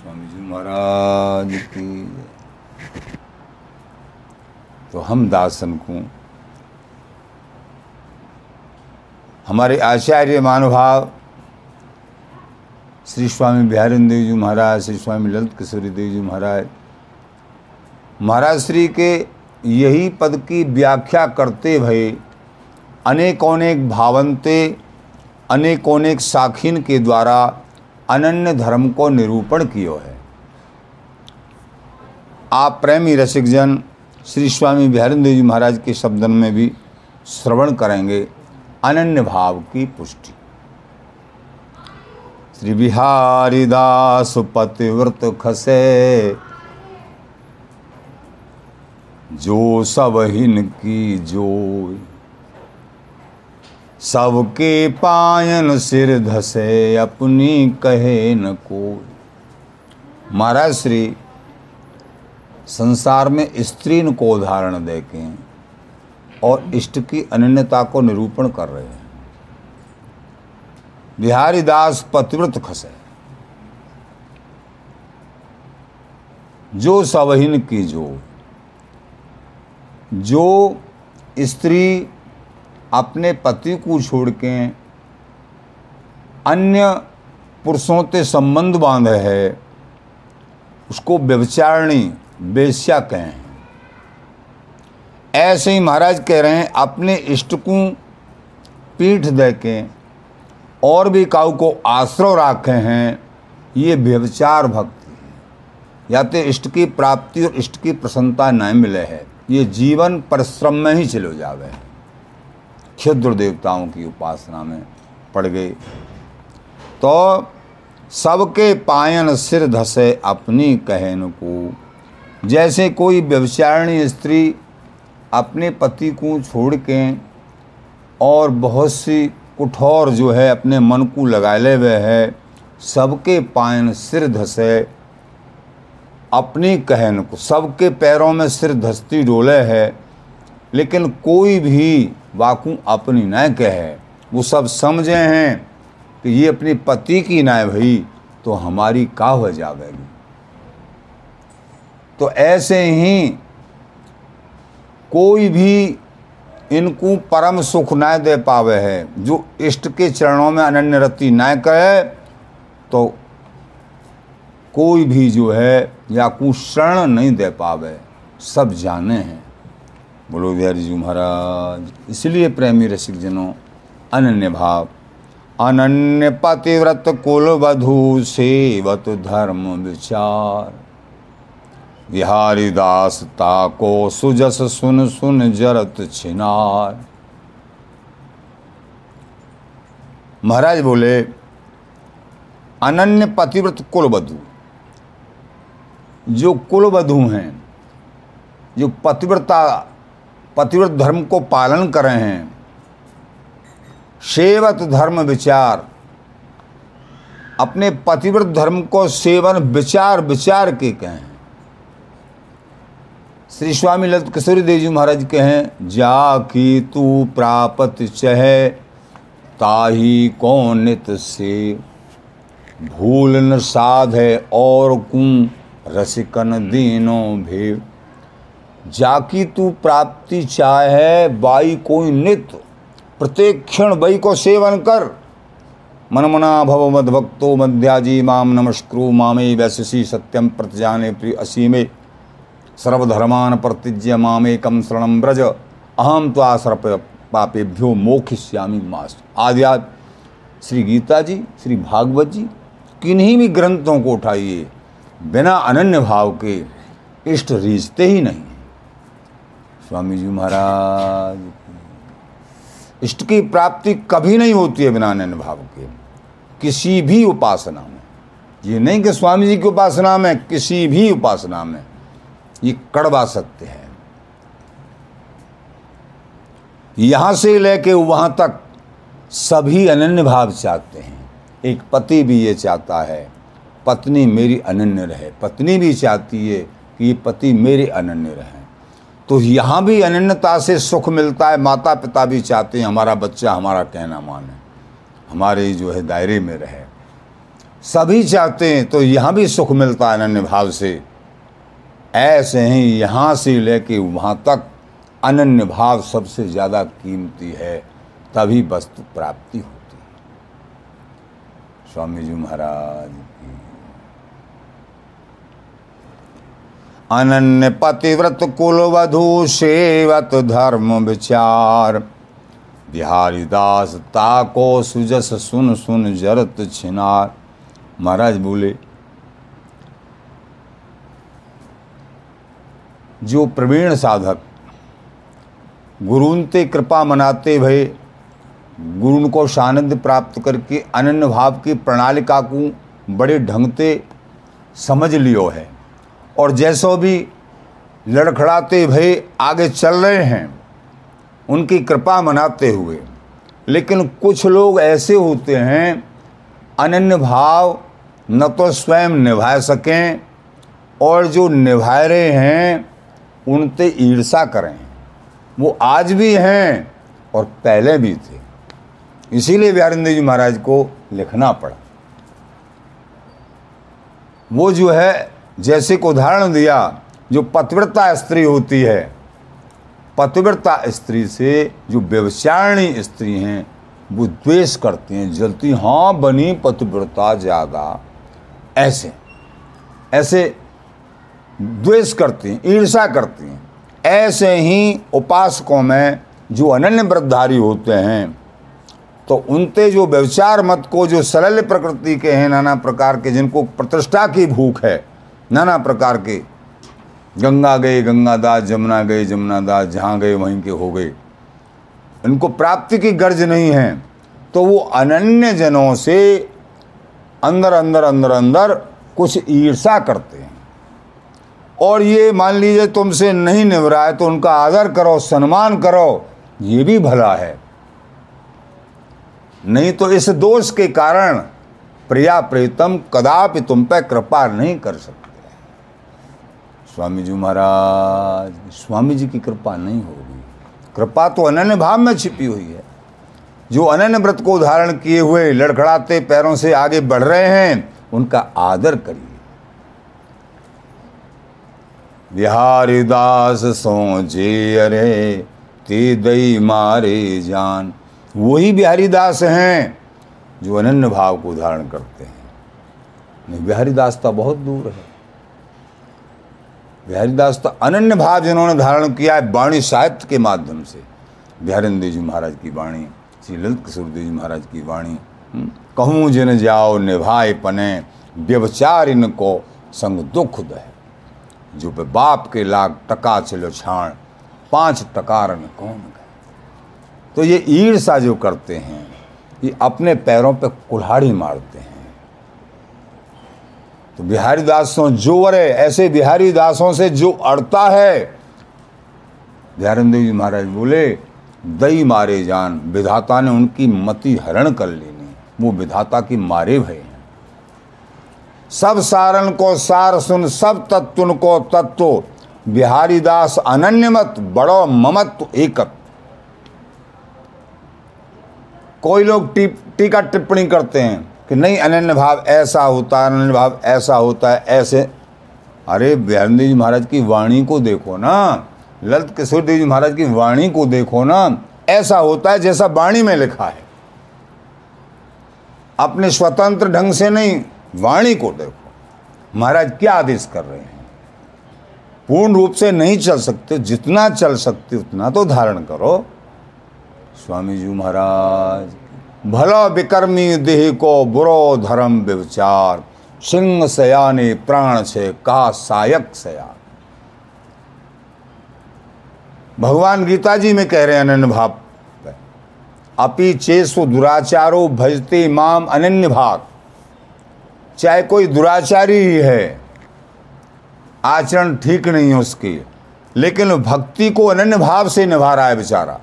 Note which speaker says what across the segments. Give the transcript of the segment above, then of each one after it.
Speaker 1: स्वामी जी महाराज की। तो हम दासन को, हमारे आचार्य महानुभाव, श्री स्वामी बिहारिंद देव जी महाराज, श्री स्वामी ललित किशोरी देव जी महाराज महाराज श्री के यही पद की व्याख्या करते भये, अनेकोनेक भावंते, अनेकोनेक साखिन के द्वारा अनन्य धर्म को निरूपण कियो है। आप प्रेमी रसिक जन श्री स्वामी बिहारिंद जी महाराज के शब्दन में भी श्रवण करेंगे अनन्य भाव की पुष्टि। श्री बिहारी दास पतिव्रत खसे, जो सब हिन की जोय सबके पायन सिर धसे, अपनी कहे न कोई। महाराज श्री, संसार में स्त्री को उदाहरण देके और इष्ट की अनन्यता को निरूपण कर रहे हैं। बिहारी दास पतिव्रत खसे। जो सवहीन की जो जो स्त्री अपने पति को छोड़ के अन्य पुरुषों से संबंध बांधे है, उसको व्यवचारणी बेश्या कहें। ऐसे ही महाराज कह रहे हैं, अपने इष्ट को पीठ दे के और भी काऊ को आश्रय रखे हैं, ये व्यभिचार भक्ति है। या तो इष्ट की प्राप्ति और इष्ट की प्रसन्नता न मिले है, ये जीवन परिश्रम में ही चलो जावे क्षुद्र देवताओं की उपासना में पड़ गए तो सबके पायन सिर धसे अपनी कहन को। जैसे कोई व्यवचारणी स्त्री अपने पति को छोड़ के और बहुत सी कुठौर जो है अपने मन को लगाए हुए है, सबके पायन सिर धसे अपनी कहन को। सबके पैरों में सिर धसती डोले है, लेकिन कोई भी वाकू अपनी न कहे। वो सब समझे हैं कि ये अपनी पति की ना भई तो हमारी का हो जावेगी। तो ऐसे ही कोई भी इनको परम सुख न दे पावे है, जो इष्ट के चरणों में अनन्य रति न करे तो कोई भी जो है या को शरण नहीं दे पावे, सब जाने हैं। बोलो, बिहारी जी महाराज, इसलिए प्रेमी रसिक जनों अनन्य भाव, अनन्य पतिव्रत कुल वधु सेवत धर्म विचार। बिहारी दास ताको सुजस सुन सुन जरत छिनार। महाराज बोले, अनन्य पतिव्रत कुल वधु, जो कुल वधु हैं, जो पतिव्रता पतिव्रत धर्म को पालन कर रहे हैं। सेवत धर्म विचार। अपने पतिव्रत धर्म को सेवन, विचार विचार के कहें। श्री स्वामी ललित किशोरी देव जी महाराज कहें जा की तू प्रापत चहे, ताही कौनित से। भूल न साध है और कुं रसिकन दीनो भेव। जाकी तू प्राप्ति चाहे बाई कोई नित्य प्रत्येक क्षण बई को सेवन कर। मनमना भव मद भक्तो मध्याजी माम नमस्क्रु मामे वैश्यसी सत्यम प्रतिजाने प्रिय असीमे। सर्वधर्मान प्रतिज्य मामेकम शरणम ब्रज अहम तो आसर्प पापेभ्यो मोक्षिष्यामी मास आद्याद श्री गीता जी, श्री भागवत जी, किन्हीं भी ग्रंथों को उठाइए। बिना अनन्य भाव के इष्ट रीझते ही नहीं। स्वामी जी महाराज, इष्ट की प्राप्ति कभी नहीं होती है बिना अनन्य भाव के। किसी भी उपासना में। ये नहीं कि स्वामी जी की उपासना में, किसी भी उपासना में। ये कड़वा सत्य है। यहाँ से लेके वहाँ तक सभी अनन्य भाव चाहते हैं। एक पति भी ये चाहता है, पत्नी मेरी अनन्य रहे। पत्नी भी चाहती है कि ये पति मेरे अनन्य रहे। तो यहाँ भी अनन्यता से सुख मिलता है माता पिता भी चाहते हैं, हमारा बच्चा हमारा कहना माने। हमारे जो है दायरे में रहे। सभी चाहते हैं तो यहाँ भी सुख मिलता है अनन्य भाव से। ऐसे ही यहाँ से लेके वहाँ तक अनन्य भाव सबसे ज़्यादा कीमती है, तभी वस्तु प्राप्ति होती है। स्वामी जी महाराज अनन्य पतिव्रत कुल वधु सेवत धर्म विचार। बिहारी दास ताको सुजस सुन सुन जरत छिनार। महाराज बोले, जो प्रवीण साधक गुरुन ते कृपा मनाते भय गुरु को सानंद प्राप्त करके अनन्य भाव की प्रणालिका को बड़े ढंग से समझ लियो है। और जैसो भी लड़खड़ाते भय आगे चल रहे हैं, उनकी कृपा मनाते हुए। लेकिन कुछ लोग ऐसे होते हैं, अनन्य भाव न तो स्वयं निभा सकें, और जो निभा रहे हैं उनते ईर्षा करें। वो आज भी हैं और पहले भी थे। इसीलिए बिहारिंद्र जी महाराज को लिखना पड़ा। वो जो है जैसे को उदाहरण दिया, जो पतिव्रता स्त्री होती है। पतिव्रता स्त्री से जो व्यवचारणी स्त्री हैं, वो द्वेष करती हैं, जलती हाँ बनी पतिव्रता ज़्यादा। ऐसे ऐसे द्वेष करती हैं ईर्षा करती हैं। ऐसे ही उपासकों में जो अनन्य व्रतधारी होते हैं तो उनते जो व्यवचार मत को, जो सरल प्रकृति के हैं, नाना प्रकार के, जिनको प्रतिष्ठा की भूख है नाना प्रकार के। गंगा गए, गंगा दास जमुना गए, जमुना दास जहाँ गए, वहीं के हो गए। इनको प्राप्ति की गर्ज नहीं है। तो वो अनन्य जनों से अंदर अंदर अंदर अंदर कुछ ईर्षा करते हैं। और ये मान लीजिए तुमसे नहीं निभरा है तो उनका आदर करो, सम्मान करो, ये भी भला है। नहीं तो इस दोष के कारण प्रिया प्रीतम कदापि तुम पर कृपा नहीं कर सकते। स्वामी जी महाराज स्वामी जी की कृपा नहीं होगी कृपा तो अनन्य भाव में छिपी हुई है। जो अनन्य व्रत को धारण किए हुए लड़खड़ाते पैरों से आगे बढ़ रहे हैं, उनका आदर करिए। बिहारी दास सोचे, अरे ते दई मारे जान। वही बिहारी दास हैं जो अनन्य भाव को धारण करते हैं। नहीं, बिहारी दास तो बहुत दूर है। बिहारी दास तो अनन्य भाव जिन्होंने धारण किया है वाणी साहित्य के माध्यम से। बिहारिंद्र जी महाराज की वाणी श्री ललित किशोर देव जी महाराज की वाणी हम्म, कहूँ जिन जाओ निभाए पने व्यवचार इनको संग दुख दह। जो पे बाप के लाग टका चलो छाण पाँच टकार में कौन गए? तो ये ईर्षा जो करते हैं ये अपने पैरों पे कुल्हाड़ी मारते हैं। तो बिहारी दासों जो अरे, ऐसे बिहारी दासों से जो अड़ता है बिहारिंदेव जी महाराज बोले, दई मारे जान, विधाता ने उनकी मति हरण कर लेनी, वो विधाता की मारे भय हैं। सब सारण को सार सुन, सब तत्व को तत्व, बिहारी दास अनन्यमत बड़ो ममत्व एकत। कोई लोग टीका टिप्पणी करते हैं कि नहीं, अनन्य भाव ऐसा होता है, अनन्य भाव ऐसा होता है, ऐसे। अरे बिहारी जी महाराज की वाणी को देखो ना। ललित किशोर देव जी महाराज की वाणी को देखो ना। ऐसा होता है जैसा वाणी में लिखा है। अपने स्वतंत्र ढंग से नहीं, वाणी को देखो। महाराज क्या आदेश कर रहे हैं? पूर्ण रूप से नहीं चल सकते, जितना चल सकते उतना तो धारण करो। स्वामी जी महाराज भला विकर्मी देह को बुरो धर्म विचार, सिंह सयाने प्राण से का सायक सया भगवान गीता जी में कह रहे हैं, अनन्य भाव अपि चेसु दुराचारो भजते माम अनन्य भाग। चाहे कोई दुराचारी ही है, आचरण ठीक नहीं है उसकी लेकिन भक्ति को अनन्य भाव से निभा रहा है बेचारा।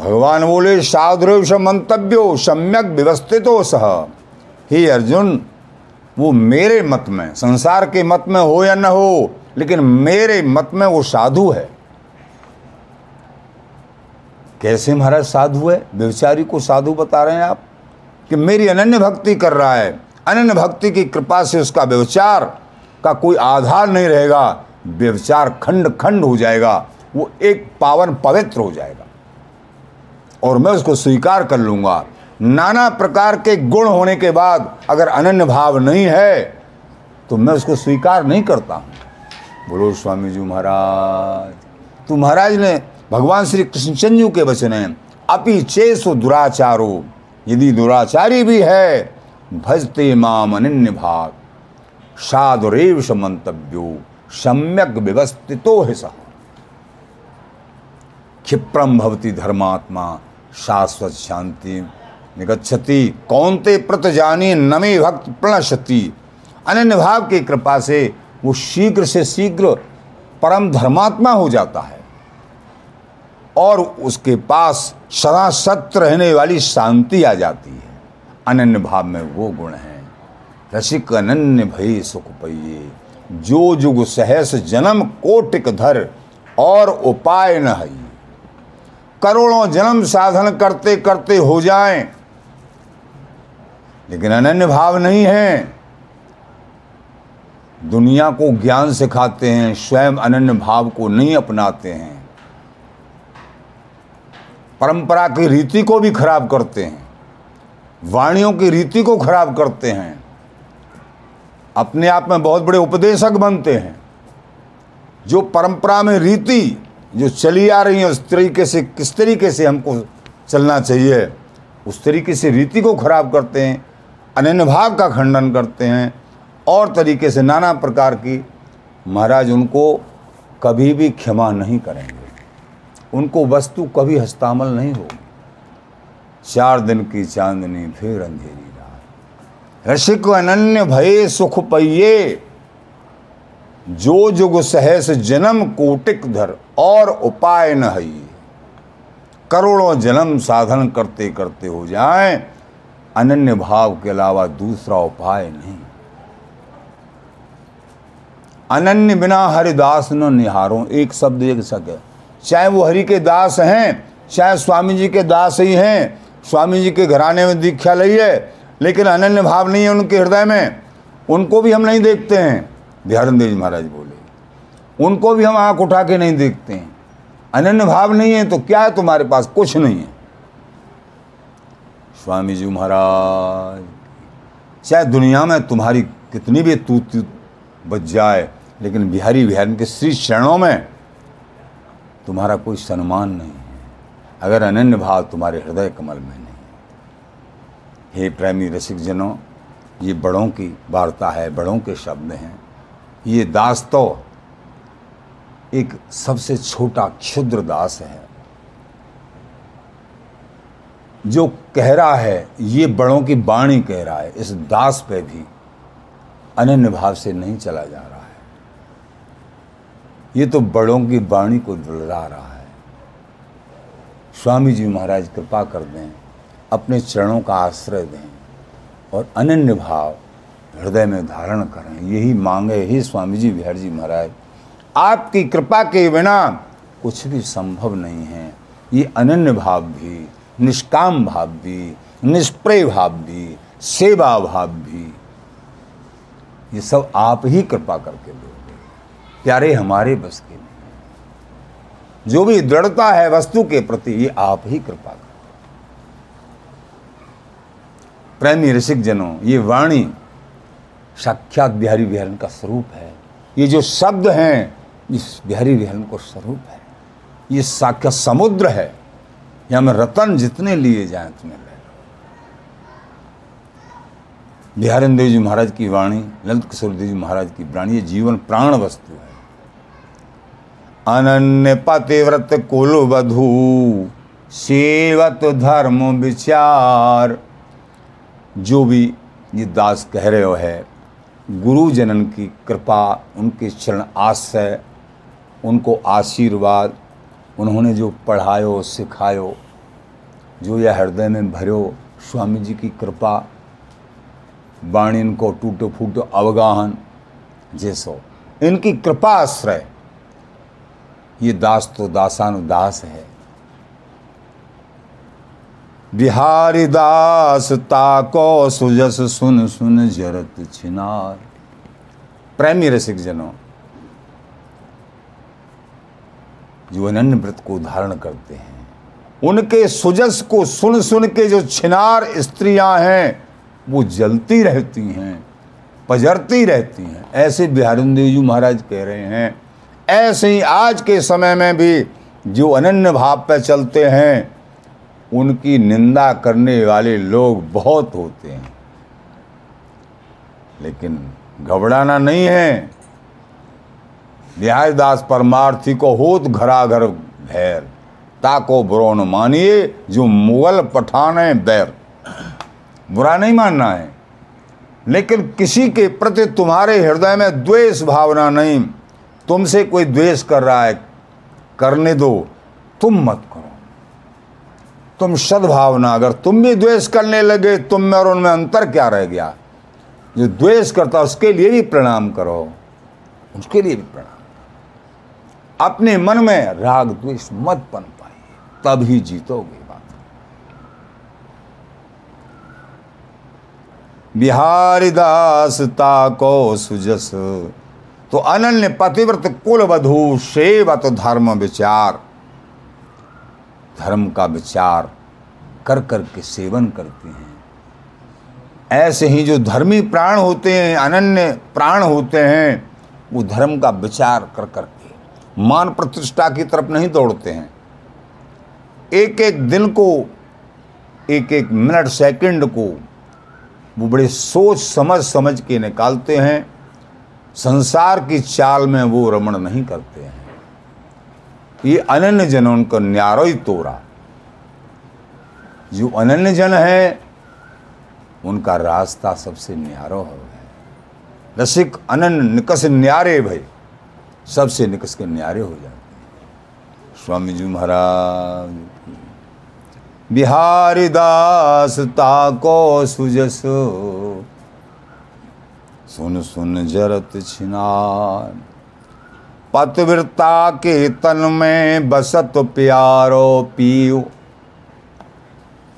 Speaker 1: भगवान बोले साधुष मंतव्यो सम्यक व्यवस्थितो सह। ही अर्जुन, वो मेरे मत में, संसार के मत में हो या न हो, लेकिन मेरे मत में वो साधु है। कैसे महाराज साधु है? व्यवचारी को साधु बता रहे हैं आप कि मेरी अनन्य भक्ति कर रहा है। अनन्य भक्ति की कृपा से उसका व्यवचार का कोई आधार नहीं रहेगा। व्यवचार खंड खंड हो जाएगा। वो एक पावन पवित्र हो जाएगा। और मैं उसको स्वीकार कर लूँगा। नाना प्रकार के गुण होने के बाद अगर अनन्य भाव नहीं है तो मैं उसको स्वीकार नहीं करता। हूँ बोलो स्वामी जी महाराज तो महाराज ने भगवान श्री कृष्णचंद जी के वचन है, अपि चेसु दुराचारो, यदि दुराचारी भी है, भजते माम अनन्य भाव। साधुरेव मंतव्यो सम्यक व्यवस्थितो है क्षिप्रम भवती धर्मात्मा शाश्वत शांति। निगच्छति, कौनते प्रत जानी, नमी भक्त प्रणशति अनन्य भाव की कृपा से वो शीघ्र से शीघ्र परम धर्मात्मा हो जाता है। और उसके पास सदा सत्य रहने वाली शांति आ जाती है। अनन्य भाव में वो गुण है। रसिक अनन्य भय सुख पइये। जो जुग सहस जन्म कोटिक धर, और उपाय न है करोड़ों जन्म साधन करते करते हो जाएँ। लेकिन अनन्य भाव नहीं है। दुनिया को ज्ञान सिखाते हैं, स्वयं अनन्य भाव को नहीं अपनाते हैं। परंपरा की रीति को भी खराब करते हैं। वाणियों की रीति को खराब करते हैं। अपने आप में बहुत बड़े उपदेशक बनते हैं। जो परंपरा में रीति जो चली आ रही है, उस तरीके से, किस तरीके से हमको चलना चाहिए, उस तरीके से रीति को खराब करते हैं, अनन्य भाव का खंडन करते हैं, और तरीके से नाना प्रकार की, महाराज उनको कभी भी क्षमा नहीं करेंगे। उनको वस्तु कभी हस्तामल नहीं होगी। चार दिन की चांदनी फिर अंधेरी रात। रसिक अनन्य भय सुख पइये। जो जुग सहस जन्म कोटिक धर, और उपाय न है। करोड़ों जन्म साधन करते करते हो जाए, अनन्य भाव के अलावा दूसरा उपाय नहीं। अनन्य बिना हरिदास न निहारो, एक शब्द एक सके चाहे वो हरि के दास हैं, चाहे स्वामी जी के दास ही हैं, स्वामी जी के घराने में दीक्षा लई है, लेकिन अनन्य भाव नहीं है उनके हृदय में। उनको भी हम नहीं देखते हैं। बिहारन देव महाराज बोले, उनको भी हम आँख उठा के नहीं देखते हैं। अनन्य भाव नहीं है तो क्या है तुम्हारे पास कुछ नहीं है? स्वामी जी महाराज चाहे दुनिया में तुम्हारी कितनी भी तू बच जाए, लेकिन बिहारी बिहारी के श्री चरणों में तुम्हारा कोई सम्मान नहीं है। अगर अनन्य भाव तुम्हारे हृदय कमल में नहीं हे। प्रेमी रसिक जनों ये बड़ों की वार्ता है, बड़ों के शब्द हैं। ये दास तो एक सबसे छोटा क्षुद्र दास है। जो कह रहा है, ये बड़ों की बाणी कह रहा है, इस दास पे भी अनन्य भाव से नहीं चला जा रहा है। ये तो बड़ों की बाणी को दुलरा रहा है। स्वामी जी महाराज कृपा कर दें, अपने चरणों का आश्रय दें और अनन्य भाव हृदय में धारण करें। यही मांगे ही स्वामी जी बिहार जी महाराज। आपकी कृपा के बिना कुछ भी संभव नहीं है। ये अनन्य भाव भी, निष्काम भाव भी, निष्प्रय भाव भी, सेवा भाव भी, ये सब आप ही कृपा करके दोगे प्यारे हमारे बस के नहीं जो भी दृढ़ता है वस्तु के प्रति, ये आप ही कृपा कर प्रेमी ऋषिक जनों, ये वाणी साक्षात बिहारी विहरण का स्वरूप है। ये जो शब्द हैं, इस बिहारी विहरण को स्वरूप है। ये साक्षात समुद्र है। यहाँ में रतन जितने लिए जाए ले बिहारन देव जी महाराज की वाणी ललित किशोर देव जी महाराज की वाणी, ये जीवन प्राण वस्तु है। अनन्य पतिव्रत कुल वधु, सेवत धर्म विचार। जो भी ये दास कह रहे हो है गुरु जनन की कृपा, उनके चरण आश्रय, उनको आशीर्वाद, उन्होंने जो पढ़ायो, सिखायो, जो यह हृदय में भरो, स्वामी जी की कृपा, वाणी इनको टूटो फूटो अवगाहन, जैसो। इनकी कृपा आश्रय, ये दास तो दासानुदास है। बिहारी दास ताको सुजस सुन सुन जरत छिनार। प्रेमी रसिक जनों। जो अनन्य व्रत को धारण करते हैं। उनके सुजस को सुन सुन के जो छिनार स्त्रियाँ हैं, वो जलती रहती हैं, पजरती रहती हैं। ऐसे बिहारिंदेव जी महाराज कह रहे हैं, ऐसे ही आज के समय में भी जो अनन्य भाव पर चलते हैं उनकी निंदा करने वाले लोग बहुत होते हैं। लेकिन घबराना नहीं है। न्यायदास परमार्थी को होत घरा घर भैर, ताको बुरो न मानिए, जो मुगल पठान है बैर। बुरा नहीं मानना है। लेकिन किसी के प्रति तुम्हारे हृदय में द्वेष भावना नहीं। तुमसे कोई द्वेष कर रहा है, करने दो। तुम मत करो। तुम सद्भावना, अगर तुम भी द्वेष करने लगे, तुम में और उनमें अंतर क्या रह गया? जो द्वेष करता उसके लिए भी प्रणाम करो। उसके लिए भी प्रणाम। अपने मन में राग द्वेष मत बन पाइए ही जीतोगे बात। बिहारी दास ताको सुजस तो अनन्य पतिव्रत कुल वधु सेवत धर्म विचार। धर्म का विचार कर कर के सेवन करते हैं। ऐसे ही जो धर्मी प्राण होते हैं, अनन्य प्राण होते हैं, वो धर्म का विचार कर कर के मान प्रतिष्ठा की तरफ़ नहीं दौड़ते हैं। एक एक दिन को एक एक मिनट, सेकंड को वो बड़े सोच समझ समझ के निकालते हैं। संसार की चाल में वो रमण नहीं करते हैं। ये अनन्य जन न्यारो ही तोड़ा। जो अनन्य जन है, उनका रास्ता सबसे न्यारो है रसिक अनन्य निकस न्यारे भय सबसे निकस के न्यारे हो जाते स्वामी जी महाराज, बिहारी दास ताको सुजस, सुन सुन जरत छिनार। पतव्रता के तन में बसत प्यारो पियो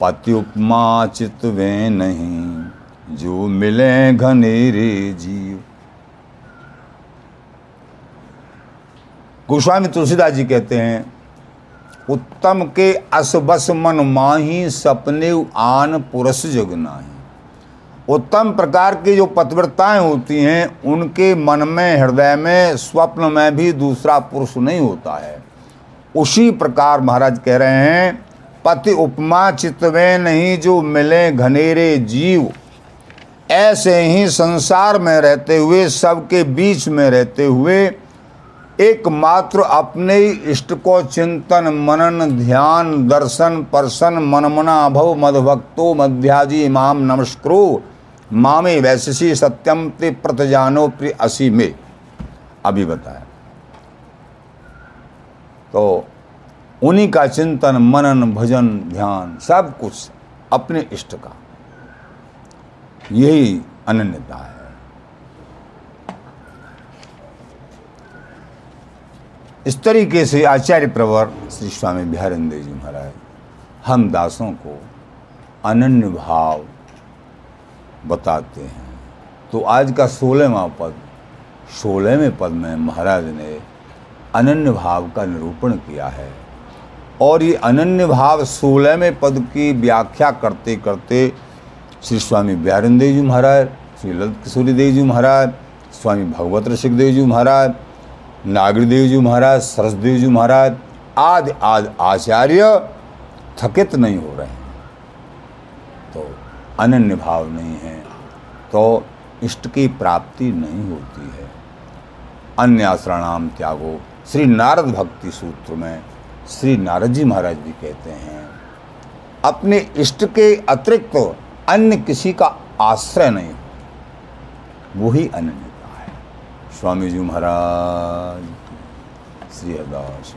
Speaker 1: पति उपमा चित वे नहीं, जो मिले घनेरे जीव गोस्वामी तुलसीदास जी कहते हैं, उत्तम के असबस मन माही सपने आन पुरुष जग नाही। उत्तम प्रकार की जो पतिव्रताएँ होती हैं, उनके मन में, हृदय में, स्वप्न में भी दूसरा पुरुष नहीं होता है। उसी प्रकार महाराज कह रहे हैं, पति उपमा चितवे नहीं जो मिले घनेरे जीव। ऐसे ही संसार में रहते हुए, सबके बीच में रहते हुए, एकमात्र अपने इष्ट को चिंतन, मनन, ध्यान, दर्शन, पर्सन, मनमना भव मधभक्तो मध्याजी, इमाम नमस्क्रो मामे वैशसी सत्यम ते प्रतजानो प्रिय असी में। अभी बताया। तो उन्हीं का चिंतन, मनन, भजन, ध्यान, सब कुछ अपने इष्ट का। यही अनन्यता है। इस तरीके से आचार्य प्रवर श्री स्वामी बिहारिंदर जी महाराज, हम दासों को अनन्य भाव बताते हैं। तो आज का सोलहवा पद, सोलहवें पद में महाराज ने अनन्य भाव का निरूपण किया है। और ये अनन्य भाव सोलहवें पद की व्याख्या करते करते श्री स्वामी ब्यारनदेव जी महाराज, श्री ललित किशोरी देव जी महाराज, स्वामी भगवत रसिक देव जी महाराज नागरीदेव जी महाराज सरसदेव जी महाराज, आदि आदि आचार्य थकित नहीं हो रहे हैं। अनन्य भाव नहीं है तो इष्ट की प्राप्ति नहीं होती है। अन्य आश्रणाम त्यागो, श्री नारद भक्ति सूत्र में श्री नारद जी महाराज भी कहते हैं, अपने इष्ट के अतिरिक्त तो अन्य किसी का आश्रय नहीं, वही अनन्यता है। स्वामी जी महाराज, श्री हरदास